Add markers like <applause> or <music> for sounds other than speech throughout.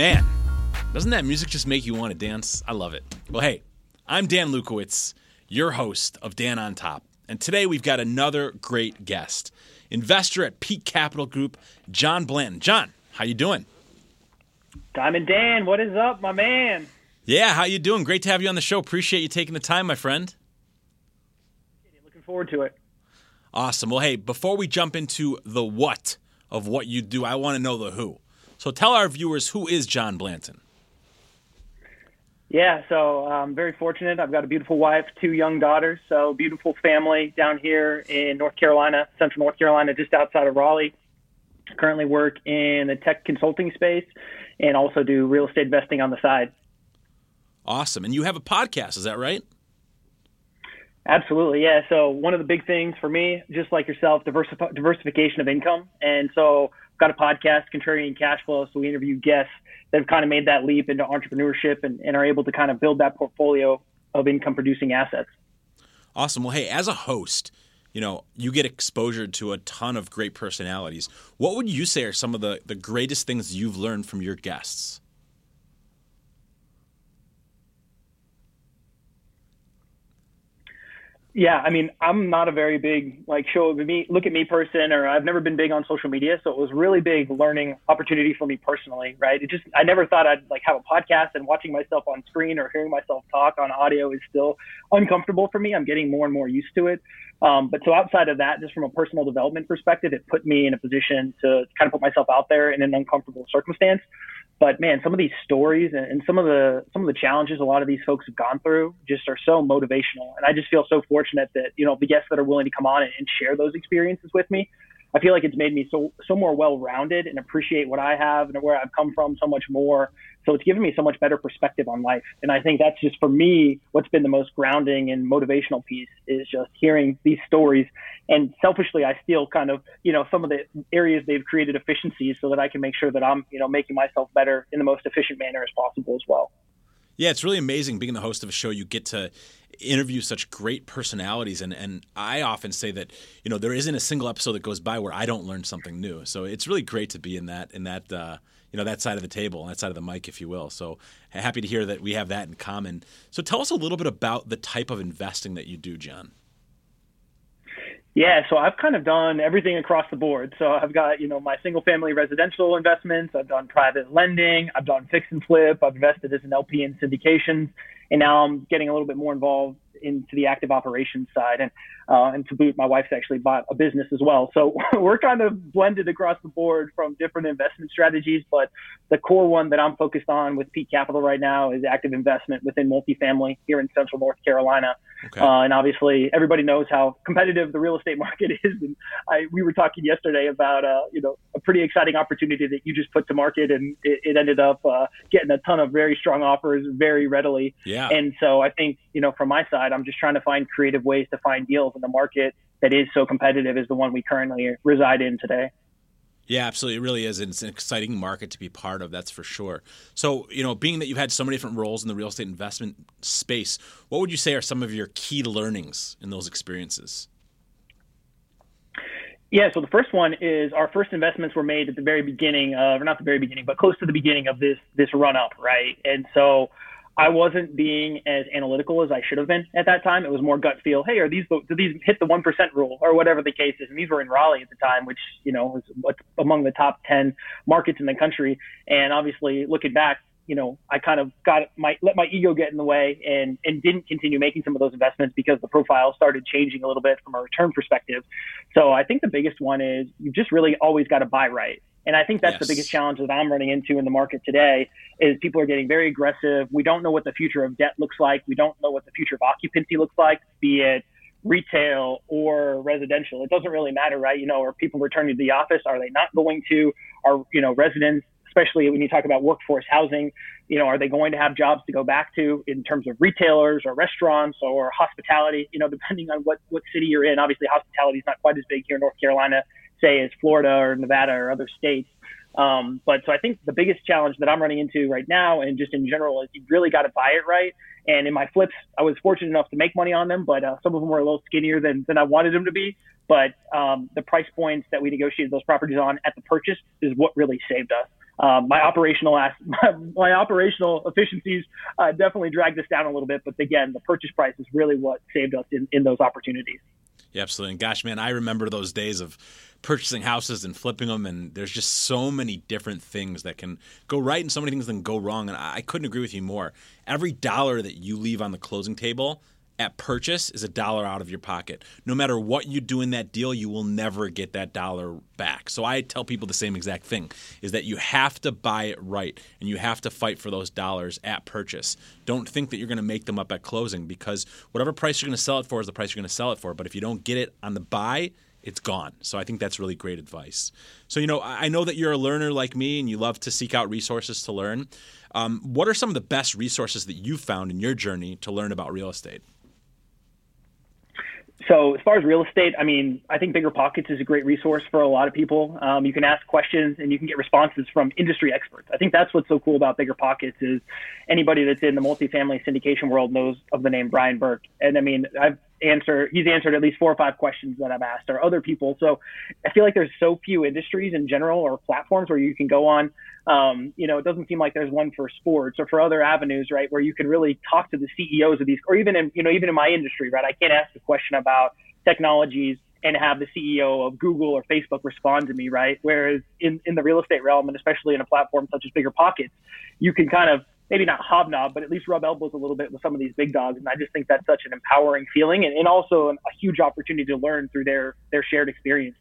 Man, doesn't that music just make you want to dance? I love it. Well, hey, I'm Dan Lukowitz, your host of Dan on Top. And today we've got another great guest, investor at Peak Capital Group, John Blanton. John, how you doing? Diamond Dan, what is up, my man? Yeah, how you doing? Great to have you on the show. Appreciate you taking the time, my friend. Looking forward to it. Awesome. Well, hey, before we jump into the what of what you do, I want to know the who. So tell our viewers who is John Blanton. Yeah, so I'm very fortunate. I've got a beautiful wife, two young daughters, so beautiful family down here in North Carolina, Central North Carolina, just outside of Raleigh. Currently work in the tech consulting space and also do real estate investing on the side. Awesome. And you have a podcast, is that right? Absolutely, yeah. So one of the big things for me, just like yourself, diversif- diversification of income. And so got a podcast, Contrarian Cash Flow. So we interview guests that have kind of made that leap into entrepreneurship and, and are able to kind of build that portfolio of income producing assets. Awesome. Well, hey, as a host, you know, you get exposure to a ton of great personalities. What would you say are some of the, the greatest things you've learned from your guests? Yeah, I mean, I'm not a very big like show me look at me person, or I've never been big on social media, so it was really big learning opportunity for me personally, right? It just I never thought I'd like have a podcast and watching myself on screen or hearing myself talk on audio is still uncomfortable for me. I'm getting more and more used to it. Um, but so outside of that, just from a personal development perspective, it put me in a position to kind of put myself out there in an uncomfortable circumstance. But man, some of these stories and, and some of the some of the challenges a lot of these folks have gone through just are so motivational. And I just feel so fortunate that you know the guests that are willing to come on and, and share those experiences with me. I feel like it's made me so so more well rounded and appreciate what I have and where I've come from so much more. So it's given me so much better perspective on life. And I think that's just for me what's been the most grounding and motivational piece is just hearing these stories. And selfishly, I steal kind of you know some of the areas they've created efficiencies so that I can make sure that I'm you know making myself better in the most efficient manner as possible as well. Yeah, it's really amazing being the host of a show. You get to interview such great personalities, and and I often say that you know there isn't a single episode that goes by where I don't learn something new. So it's really great to be in that in that uh, you know that side of the table, that side of the mic, if you will. So happy to hear that we have that in common. So tell us a little bit about the type of investing that you do, John. Yeah, so I've kind of done everything across the board. So I've got, you know, my single family residential investments, I've done private lending, I've done fix and flip, I've invested as an LP in syndications, and now I'm getting a little bit more involved into the active operations side. And uh, and to boot, my wife's actually bought a business as well. So <laughs> we're kind of blended across the board from different investment strategies. But the core one that I'm focused on with Peak Capital right now is active investment within multifamily here in Central North Carolina. Okay. Uh, and obviously, everybody knows how competitive the real estate <laughs> market is. And I, we were talking yesterday about, uh, you know, a pretty exciting opportunity that you just put to market, and it, it ended up uh, getting a ton of very strong offers very readily. Yeah. And so I think, you know, from my side, I'm just trying to find creative ways to find deals in the market that is so competitive as the one we currently reside in today. Yeah, absolutely. It really is. And It's an exciting market to be part of, that's for sure. So, you know, being that you've had so many different roles in the real estate investment space, what would you say are some of your key learnings in those experiences? Yeah, so the first one is our first investments were made at the very beginning of, or not the very beginning, but close to the beginning of this this run up, right? And so I wasn't being as analytical as I should have been at that time. It was more gut feel. Hey, are these do these hit the one percent rule or whatever the case is? And these were in Raleigh at the time, which you know was among the top ten markets in the country. And obviously, looking back, you know, I kind of got my let my ego get in the way and and didn't continue making some of those investments because the profile started changing a little bit from a return perspective. So I think the biggest one is you just really always got to buy right. And I think that's yes. the biggest challenge that I'm running into in the market today is people are getting very aggressive. We don't know what the future of debt looks like. We don't know what the future of occupancy looks like, be it retail or residential. It doesn't really matter, right? You know, are people returning to the office? Are they not going to? Are, you know, residents, especially when you talk about workforce housing, you know, are they going to have jobs to go back to in terms of retailers or restaurants or hospitality? You know, depending on what, what city you're in. Obviously, hospitality is not quite as big here in North Carolina say as Florida or Nevada or other states. Um, but so I think the biggest challenge that I'm running into right now and just in general is you really got to buy it right. And in my flips, I was fortunate enough to make money on them, but uh, some of them were a little skinnier than, than I wanted them to be. But um, the price points that we negotiated those properties on at the purchase is what really saved us. um, my operational <laughs> my, my operational efficiencies uh, definitely dragged us down a little bit. But again, the purchase price is really what saved us in, in those opportunities. Yeah, absolutely. And gosh, man, I remember those days of purchasing houses and flipping them, and there's just so many different things that can go right and so many things that can go wrong. And I couldn't agree with you more. Every dollar that you leave on the closing table at purchase is a dollar out of your pocket. No matter what you do in that deal, you will never get that dollar back. So I tell people the same exact thing is that you have to buy it right and you have to fight for those dollars at purchase. Don't think that you're going to make them up at closing because whatever price you're going to sell it for is the price you're going to sell it for. But if you don't get it on the buy, it's gone. So I think that's really great advice. So, you know, I know that you're a learner like me and you love to seek out resources to learn. Um, what are some of the best resources that you've found in your journey to learn about real estate? So as far as real estate, I mean, I think Bigger Pockets is a great resource for a lot of people. Um, you can ask questions and you can get responses from industry experts. I think that's what's so cool about Bigger Pockets is anybody that's in the multifamily syndication world knows of the name Brian Burke. And I mean, I've answered, he's answered at least four or five questions that I've asked or other people. So I feel like there's so few industries in general or platforms where you can go on um, you know, it doesn't seem like there's one for sports or for other avenues, right, where you can really talk to the CEOs of these, or even in, you know, even in my industry, right? I can't ask a question about technologies and have the CEO of Google or Facebook respond to me, right? Whereas in, in the real estate realm, and especially in a platform such as Bigger Pockets, you can kind of maybe not hobnob, but at least rub elbows a little bit with some of these big dogs. And I just think that's such an empowering feeling and, and also a huge opportunity to learn through their their shared experiences.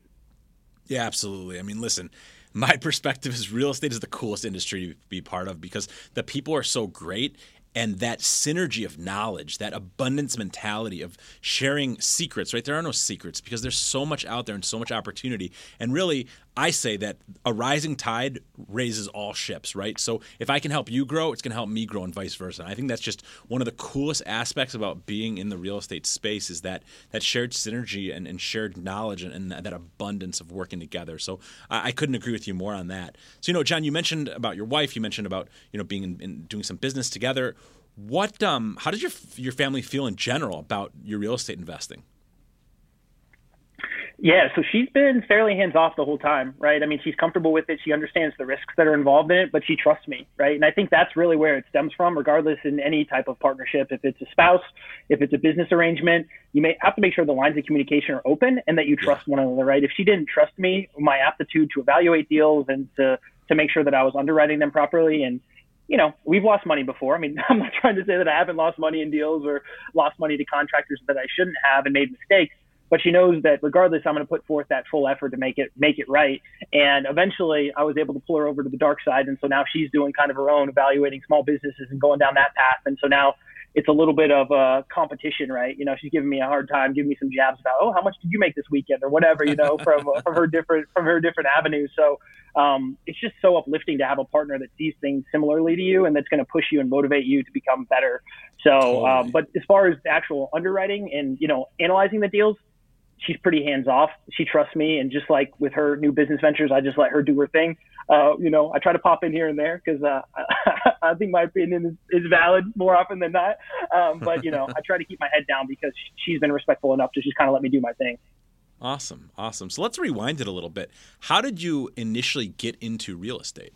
Yeah, absolutely. I mean, listen, my <laughs> perspective is real estate is the coolest industry to be part of because the people are so great and that synergy of knowledge, that abundance mentality of sharing secrets, right? There are no secrets because there's so much out there and so much opportunity. And really, I say that a rising tide raises all ships, right? So if I can help you grow, it's going to help me grow and vice versa. I think that's just one of the coolest aspects about being in the real estate space is that that shared synergy and, and shared knowledge and, and, that abundance of working together. So I, I, couldn't agree with you more on that. So, you know, John, you mentioned about your wife, you mentioned about, you know, being in, in doing some business together. What, um, how did your, your family feel in general about your real estate investing? Yeah, so she's been fairly hands off the whole time, right? I mean, she's comfortable with it. She understands the risks that are involved in it, but she trusts me, right? And I think that's really where it stems from, regardless in any type of partnership. If it's a spouse, if it's a business arrangement, you may have to make sure the lines of communication are open and that you trust one another, right? If she didn't trust me, my aptitude to evaluate deals and to to make sure that I was underwriting them properly and you know, we've lost money before. I mean, <laughs> I'm not trying to say that I haven't lost money in deals or lost money to contractors that I shouldn't have and made mistakes but she knows that regardless, I'm going to put forth that full effort to make it make it right. And eventually, I was able to pull her over to the dark side, and so now she's doing kind of her own, evaluating small businesses and going down that path. And so now it's a little bit of a competition, right? You know, she's giving me a hard time, giving me some jabs about, oh, how much did you make this weekend or whatever, you know, from <laughs> from her different from her different avenues. So um, it's just so uplifting to have a partner that sees things similarly to you and that's going to push you and motivate you to become better. So, um, totally. um, but as far as the actual underwriting and you know analyzing the deals, she's pretty hands off. She trusts me, and just like with her new business ventures, I just let her do her thing. Uh, you know, I try to pop in here and there because uh, <laughs> I think my opinion is, is valid more often than not. Um, but you know, I try to keep my head down because she's been respectful enough to just kind of let me do my thing. Awesome, awesome. So let's rewind it a little bit. How did you initially get into real estate?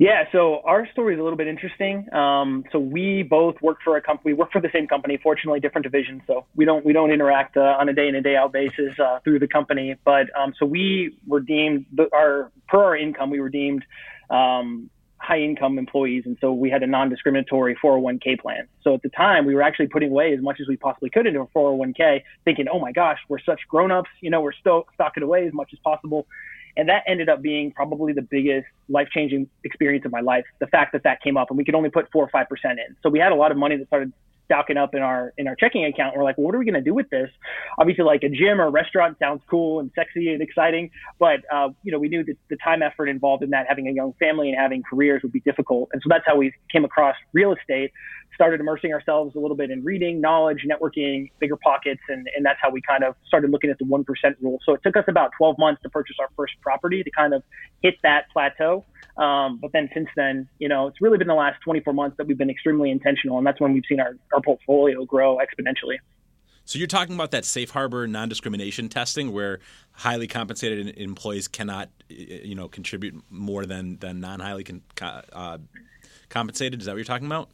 Yeah, so our story is a little bit interesting. Um, so we both work for a company. We work for the same company, fortunately, different divisions. So we don't we don't interact uh, on a day in and day out basis uh, through the company. But um, so we were deemed our per our income, we were deemed um, high income employees, and so we had a non discriminatory 401k plan. So at the time, we were actually putting away as much as we possibly could into a 401k, thinking, oh my gosh, we're such grown ups. You know, we're still stocking away as much as possible. And that ended up being probably the biggest life changing experience of my life. The fact that that came up and we could only put four or 5% in. So we had a lot of money that started stocking up in our in our checking account. We're like, well, what are we going to do with this? Obviously, like a gym or a restaurant sounds cool and sexy and exciting, but uh, you know, we knew that the time effort involved in that, having a young family and having careers, would be difficult. And so that's how we came across real estate. Started immersing ourselves a little bit in reading, knowledge, networking, bigger pockets, and and that's how we kind of started looking at the one percent rule. So it took us about 12 months to purchase our first property to kind of hit that plateau. Um, but then since then, you know, it's really been the last 24 months that we've been extremely intentional, and that's when we've seen our, our portfolio grow exponentially. So you're talking about that safe harbor non-discrimination testing, where highly compensated employees cannot, you know, contribute more than than non-highly con- uh, compensated. Is that what you're talking about?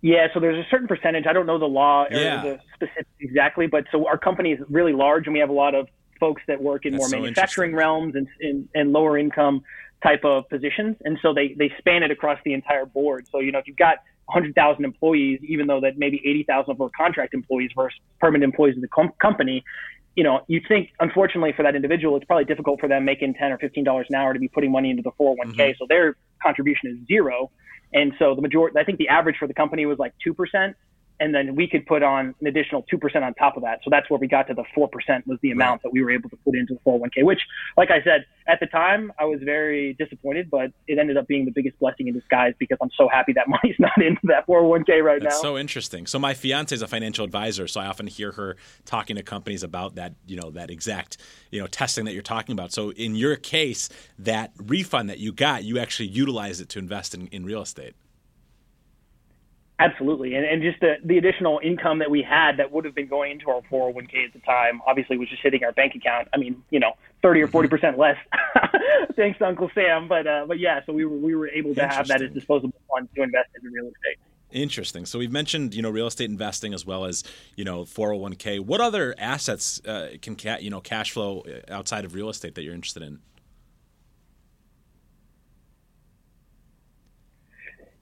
Yeah, so there's a certain percentage. I don't know the law or yeah. the specifics exactly, but so our company is really large, and we have a lot of folks that work in That's more so manufacturing realms and, and, and lower income type of positions, and so they they span it across the entire board. So you know, if you've got 100,000 employees, even though that maybe 80,000 of them are contract employees versus permanent employees of the com- company, you know, you think unfortunately for that individual, it's probably difficult for them making 10 or 15 dollars an hour to be putting money into the 401k. Mm-hmm. So their contribution is zero. And so the majority, I think the average for the company was like 2% and then we could put on an additional 2% on top of that. So that's where we got to the 4% was the amount right. that we were able to put into the 401k, which, like I said, at the time I was very disappointed, but it ended up being the biggest blessing in disguise because I'm so happy that <laughs> money's not into that 401k right now. that's now. so interesting. So my fiance is a financial advisor, so I often hear her talking to companies about that, you know, that exact, you know, testing that you're talking about. So in your case, that refund that you got, you actually utilized it to invest in, in real estate. Absolutely. And, and just the, the additional income that we had that would have been going into our 401k at the time, obviously was just hitting our bank account. I mean, you know, 30 or 40% mm-hmm. less <laughs> thanks to Uncle Sam. But, uh, but yeah, so we were, we were able to have that as disposable funds to invest in real estate. Interesting. So we've mentioned, you know, real estate investing as well as, you know, 401k. What other assets uh, can, ca- you know, cash flow uh, outside of real estate that you're interested in?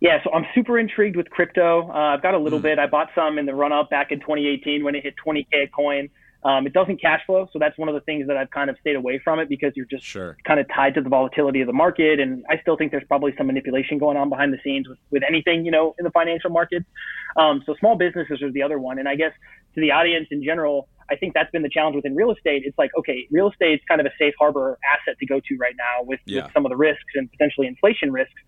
Yeah, so I'm super intrigued with crypto. Uh, I've got a little mm. bit. I bought some in the run up back in 2018 when it hit 20k a coin. Um, it doesn't cash flow, so that's one of the things that I've kind of stayed away from it because you're just sure. kind of tied to the volatility of the market. And I still think there's probably some manipulation going on behind the scenes with, with anything, you know, in the financial markets. Um, so small businesses are the other one. And I guess to the audience in general, I think that's been the challenge within real estate. It's like, okay, real estate is kind of a safe harbor asset to go to right now with, yeah. with some of the risks and potentially inflation risks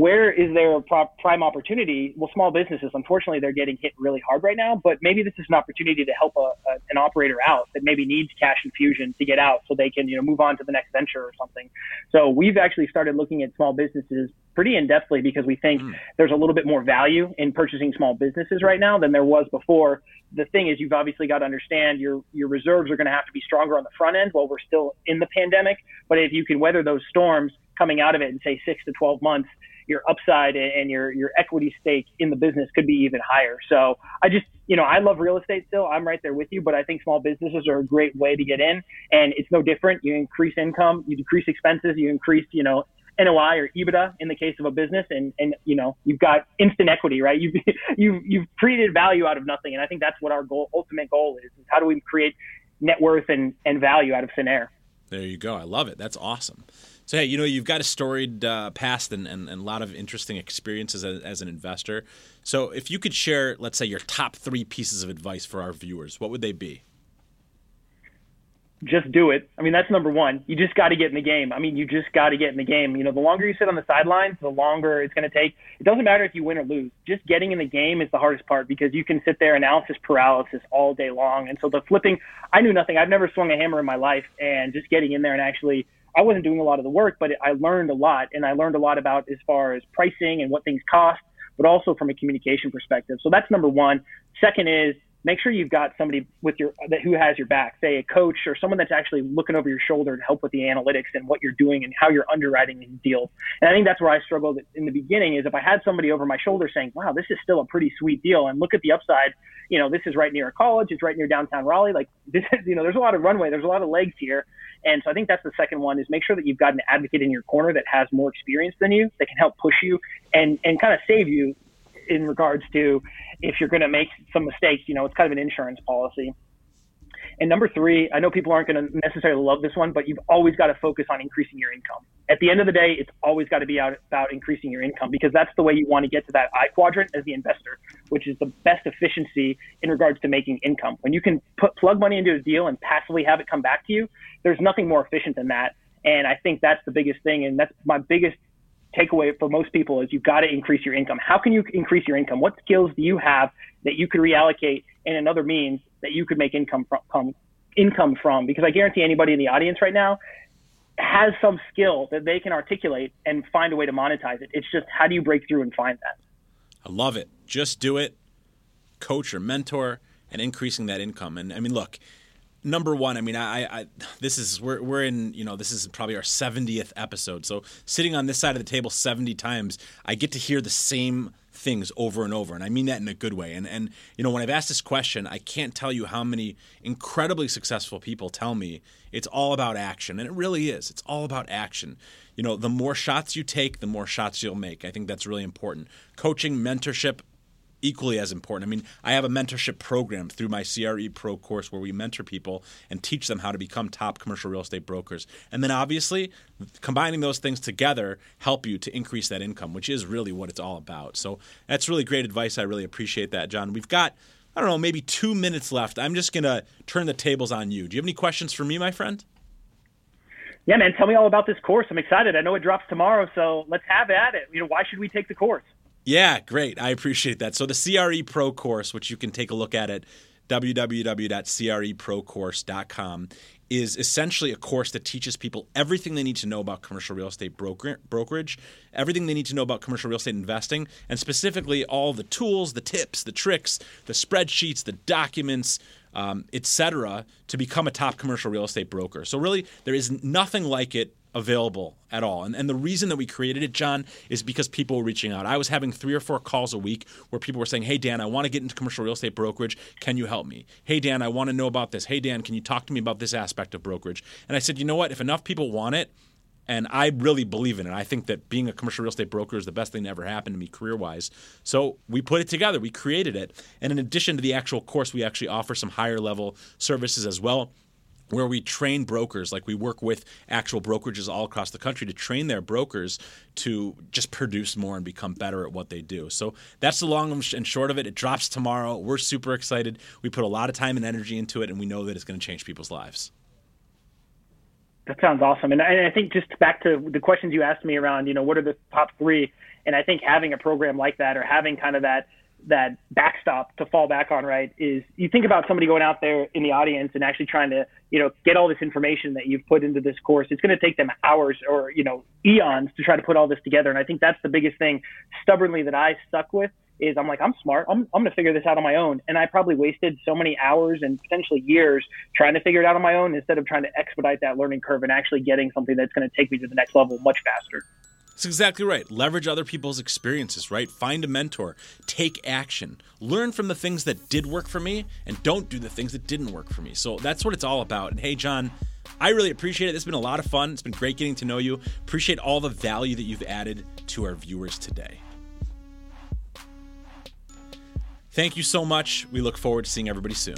where is there a prime opportunity? Well, small businesses, unfortunately, they're getting hit really hard right now. But maybe this is an opportunity to help a, a, an operator out that maybe needs cash infusion to get out, so they can you know move on to the next venture or something. So we've actually started looking at small businesses pretty in depthly because we think mm. there's a little bit more value in purchasing small businesses right now than there was before. The thing is, you've obviously got to understand your your reserves are going to have to be stronger on the front end while we're still in the pandemic. But if you can weather those storms coming out of it in say six to 12 months your upside and your your equity stake in the business could be even higher. So I just you know I love real estate still. I'm right there with you, but I think small businesses are a great way to get in, and it's no different. You increase income, you decrease expenses, you increase you know NOI or EBITDA in the case of a business, and and you know you've got instant equity, right? You've <laughs> you've you've created value out of nothing, and I think that's what our goal, ultimate goal is: is how do we create net worth and and value out of thin air? There you go. I love it. That's awesome. So, hey, you know, you've got a storied uh, past and, and, and, a lot of interesting experiences as, as, an investor. So, if you could share, let's say, your top three pieces of advice for our viewers, what would they be? Just do it. I mean, that's number one. You just got to get in the game. I mean, you just got to get in the game. You know, the longer you sit on the sidelines, the longer it's going to take. It doesn't matter if you win or lose. Just getting in the game is the hardest part because you can sit there analysis paralysis all day long. And so the flipping, I knew nothing. I've never swung a hammer in my life, and just getting in there and actually – I wasn't doing a lot of the work, but I learned a lot, and I learned a lot about as far as pricing and what things cost, but also from a communication perspective. So that's number one. Second is make sure you've got somebody with your that who has your back, say a coach or someone that's actually looking over your shoulder to help with the analytics and what you're doing and how you're underwriting these deals. And I think that's where I struggled in the beginning is if I had somebody over my shoulder saying, "Wow, this is still a pretty sweet deal," and look at the upside. You know, this is right near a college. It's right near downtown Raleigh. Like <laughs> this, is, you know, there's a lot of runway. There's a lot of legs here. And so I think that's the second one is make sure that you've got an advocate in your corner that has more experience than you that can help push you and and kind of save you in regards to if you're going to make some mistakes, you know, it's kind of an insurance policy. And number three, I know people aren't going to necessarily love this one, but you've always got to focus on increasing your income. At the end of the day, it's always got to be out about increasing your income because that's the way you want to get to that I quadrant as the investor, which is the best efficiency in regards to making income. When you can put plug money into a deal and passively have it come back to you, there's nothing more efficient than that. And I think that's the biggest thing. And that's my biggest takeaway for most people is you've got to increase your income. How can you increase your income? What skills do you have that you could reallocate in another means that you could make income from? Income from because I guarantee anybody in the audience right now has some skill that they can articulate and find a way to monetize it. It's just how do you break through and find that? I love it. Just do it. Coach or mentor and increasing that income. And I mean, look, number one, I mean, I, I, this is we're we're in you know this is probably our 70th episode. So sitting on this side of the table 70 times, I get to hear the same things over and over, and I mean that in a good way. And and you know when I've asked this question, I can't tell you how many incredibly successful people tell me it's all about action, and it really is. It's all about action. You know, the more shots you take, the more shots you'll make. I think that's really important. Coaching, mentorship, equally as important. I mean, I have a mentorship program through my CRE Pro course where we mentor people and teach them how to become top commercial real estate brokers. And then obviously, combining those things together help you to increase that income, which is really what it's all about. So that's really great advice. I really appreciate that, John. We've got I don't know, maybe 2 minutes left. I'm just going to turn the tables on you. Do you have any questions for me, my friend? Yeah, man, tell me all about this course. I'm excited. I know it drops tomorrow, so let's have at it. You know, why should we take the course? Yeah, great. I appreciate that. So the CRE Pro course, which you can take a look at at www.creprocourse.com, is essentially a course that teaches people everything they need to know about commercial real estate broker- brokerage, everything they need to know about commercial real estate investing, and specifically all the tools, the tips, the tricks, the spreadsheets, the documents, um, etc., to become a top commercial real estate broker. So really, there is nothing like it available at all. And, and the reason that we created it, John, is because people were reaching out. I was having three or four calls a week where people were saying, Hey, Dan, I want to get into commercial real estate brokerage. Can you help me? Hey, Dan, I want to know about this. Hey, Dan, can you talk to me about this aspect of brokerage? And I said, You know what? If enough people want it, and I really believe in it. I think that being a commercial real estate broker is the best thing that ever happened to me career wise. So we put it together, we created it. And in addition to the actual course, we actually offer some higher level services as well where we train brokers like we work with actual brokerages all across the country to train their brokers to just produce more and become better at what they do. So that's the long and short of it. It drops tomorrow. We're super excited. We put a lot of time and energy into it and we know that it's going to change people's lives. That sounds awesome. And i think just back to the questions you asked me around you know what are the top three? And i think having a program like that or having kind of that that backstop to fall back on, right, is you think about somebody going out there in the audience and actually trying to, you know, get all this information that you've put into this course. It's going to take them hours or, you know, eons to try to put all this together. And I think that's the biggest thing stubbornly that I stuck with is I'm like, I'm smart. I'm, I'm going to figure this out on my own. And I probably wasted so many hours and potentially years trying to figure it out on my own instead of trying to expedite that learning curve and actually getting something that's going to take me to the next level much faster. That's exactly right. Leverage other people's experiences, right? Find a mentor, take action, learn from the things that did work for me, and don't do the things that didn't work for me. So that's what it's all about. And hey, John, I really appreciate it. It's been a lot of fun. It's been great getting to know you. Appreciate all the value that you've added to our viewers today. Thank you so much. We look forward to seeing everybody soon.